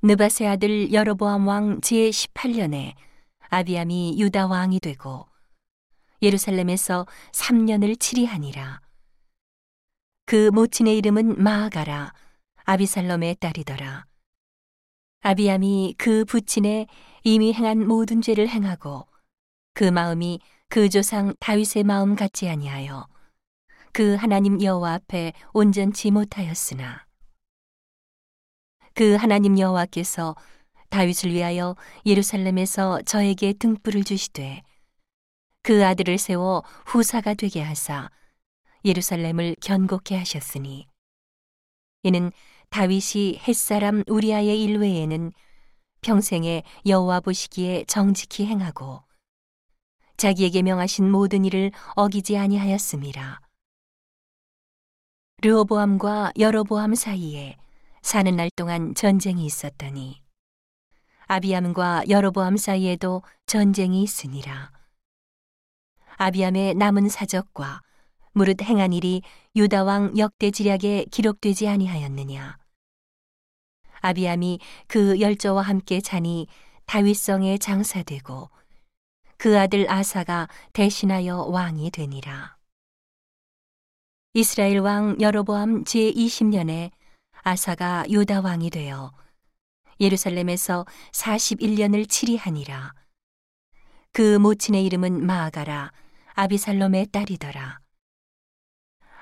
느바세 아들 여로보암 왕 제 18년에 아비암이 유다 왕이 되고 예루살렘에서 3년을 치리하니라. 그 모친의 이름은 마아가라 아비살롬의 딸이더라. 아비암이 그 부친의 이미 행한 모든 죄를 행하고 그 마음이 그 조상 다윗의 마음 같지 아니하여 그 하나님 여호와 앞에 온전치 못하였으나 그 하나님 여호와께서 다윗을 위하여 예루살렘에서 저에게 등불을 주시되 그 아들을 세워 후사가 되게 하사 예루살렘을 견고케 하셨으니 이는 다윗이 햇사람 우리아의 일외에는 평생에 여호와 보시기에 정직히 행하고 자기에게 명하신 모든 일을 어기지 아니하였음이라. 르호보암과 여로보암 사이에 사는 날 동안 전쟁이 있었더니 아비암과 여로보암 사이에도 전쟁이 있으니라. 아비암의 남은 사적과 무릇 행한 일이 유다 왕 역대 지략에 기록되지 아니하였느냐. 아비암이 그 열조와 함께 자니 다윗성에 장사되고 그 아들 아사가 대신하여 왕이 되니라. 이스라엘 왕 여로보암 제20년에 아사가 유다 왕이 되어 예루살렘에서 41년을 치리하니라. 그 모친의 이름은 마아가라 아비살롬의 딸이더라.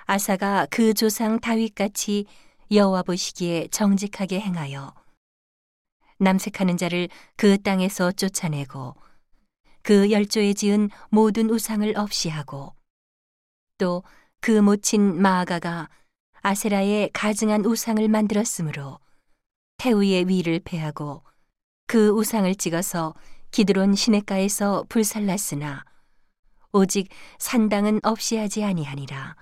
아사가 그 조상 다윗같이 여호와 보시기에 정직하게 행하여 남색하는 자를 그 땅에서 쫓아내고 그 열조에 지은 모든 우상을 없이 하고 또 그 모친 마아가가 아세라의 가증한 우상을 만들었으므로 태우의 위를 패하고 그 우상을 찍어서 기드론 시냇가에서 불살랐으나 오직 산당은 없이 하지 아니하니라.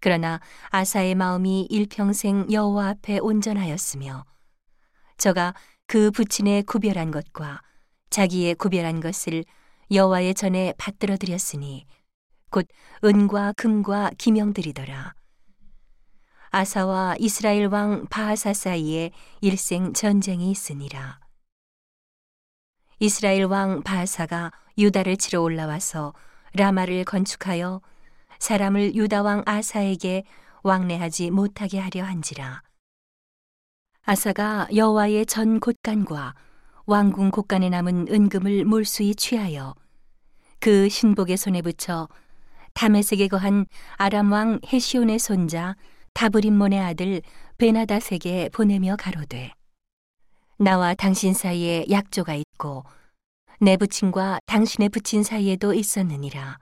그러나 아사의 마음이 일평생 여호와 앞에 온전하였으며 저가 그 부친의 구별한 것과 자기의 구별한 것을 여호와의 전에 받들어 드렸으니 곧 은과 금과 기명들이더라. 아사와 이스라엘 왕 바하사 사이에 일생 전쟁이 있으니라. 이스라엘 왕 바하사가 유다를 치러 올라와서 라마를 건축하여 사람을 유다 왕 아사에게 왕래하지 못하게 하려 한지라. 아사가 여호와의 전 곳간과 왕궁 곳간에 남은 은금을 몰수히 취하여 그 신복의 손에 붙여 다메섹에 거한 아람 왕 헤시온의 손자 다브림몬의 아들 베나다세게 보내며 가로되 나와 당신 사이에 약조가 있고 내 부친과 당신의 부친 사이에도 있었느니라.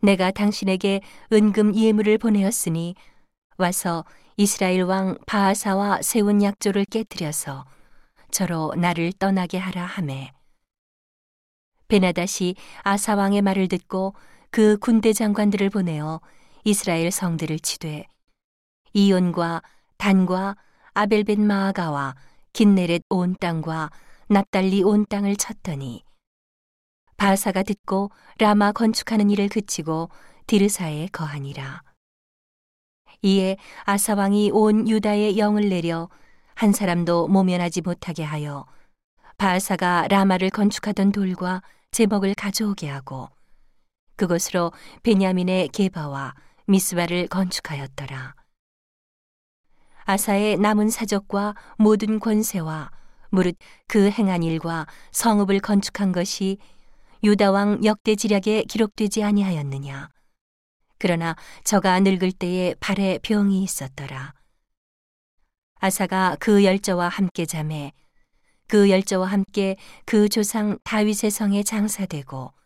내가 당신에게 은금 예물을 보내었으니 와서 이스라엘 왕 바하사와 세운 약조를 깨뜨려서 저로 나를 떠나게 하라 하매. 베나다시 아사 왕의 말을 듣고 그 군대 장관들을 보내어 이스라엘 성들을 치되 이온과 단과 아벨벤 마아가와 긴네렛 온 땅과 납달리 온 땅을 쳤더니 바사가 듣고 라마 건축하는 일을 그치고 디르사에 거하니라. 이에 아사 왕이 온 유다에 영을 내려 한 사람도 모면하지 못하게 하여 바사가 라마를 건축하던 돌과 제목을 가져오게 하고 그곳으로 베냐민의 게바와 미스바를 건축하였더라. 아사의 남은 사적과 모든 권세와 무릇 그 행한 일과 성읍을 건축한 것이 유다 왕 역대 지략에 기록되지 아니하였느냐. 그러나 저가 늙을 때에 발에 병이 있었더라. 아사가 그 열저와 함께 잠에 그 열저와 함께 그 조상 다윗의 성에 장사되고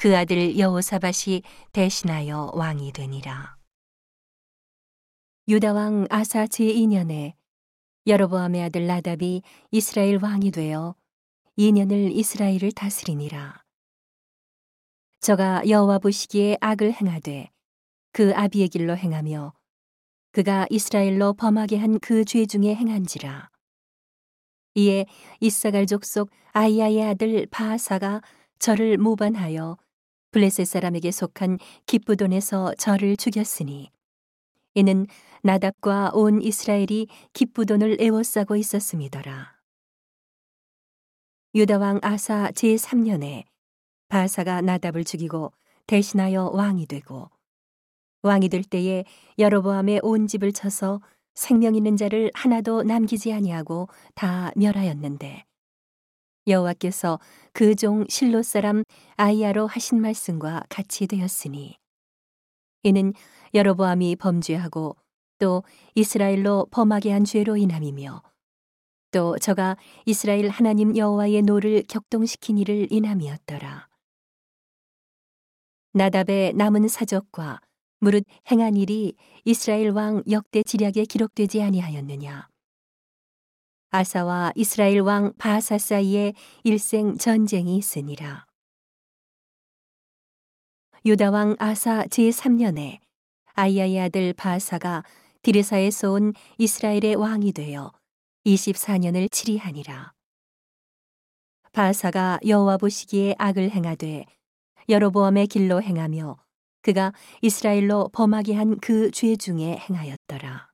그 아들 여호사밭이 대신하여 왕이 되니라. 유다 왕 아사 제2년에 여로보암의 아들 나답이 이스라엘 왕이 되어 2년을 이스라엘을 다스리니라. 저가 여호와 보시기에 악을 행하되 그 아비의 길로 행하며 그가 이스라엘로 범하게 한 그 죄 중에 행한지라. 이에 이사갈 족속 아이야의 아들 바하사가 저를 모반하여 블레셋 사람에게 속한 기쁘돈에서 저를 죽였으니 이는 나답과 온 이스라엘이 기쁘돈을 애워싸고 있었음이더라. 유다 왕 아사 제3년에 바사가 나답을 죽이고 대신하여 왕이 되고 왕이 될 때에 여로보암의 온 집을 쳐서 생명 있는 자를 하나도 남기지 아니하고 다 멸하였는데 여호와께서 그 종 실로 사람 아이야로 하신 말씀과 같이 되었으니 이는 여로보암이 범죄하고 또 이스라엘로 범하게 한 죄로 인함이며 또 저가 이스라엘 하나님 여호와의 노를 격동시킨 일을 인함이었더라. 나답의 남은 사적과 무릇 행한 일이 이스라엘 왕 역대 지략에 기록되지 아니하였느냐. 아사와 이스라엘 왕 바사 사이에 일생 전쟁이 있으니라. 유다 왕 아사 제3년에 아이야의 아들 바사가 디르사에서 온 이스라엘의 왕이 되어 24년을 치리하니라. 바사가 여호와 보시기에 악을 행하되 여로보암의 길로 행하며 그가 이스라엘로 범하게 한 그 죄 중에 행하였더라.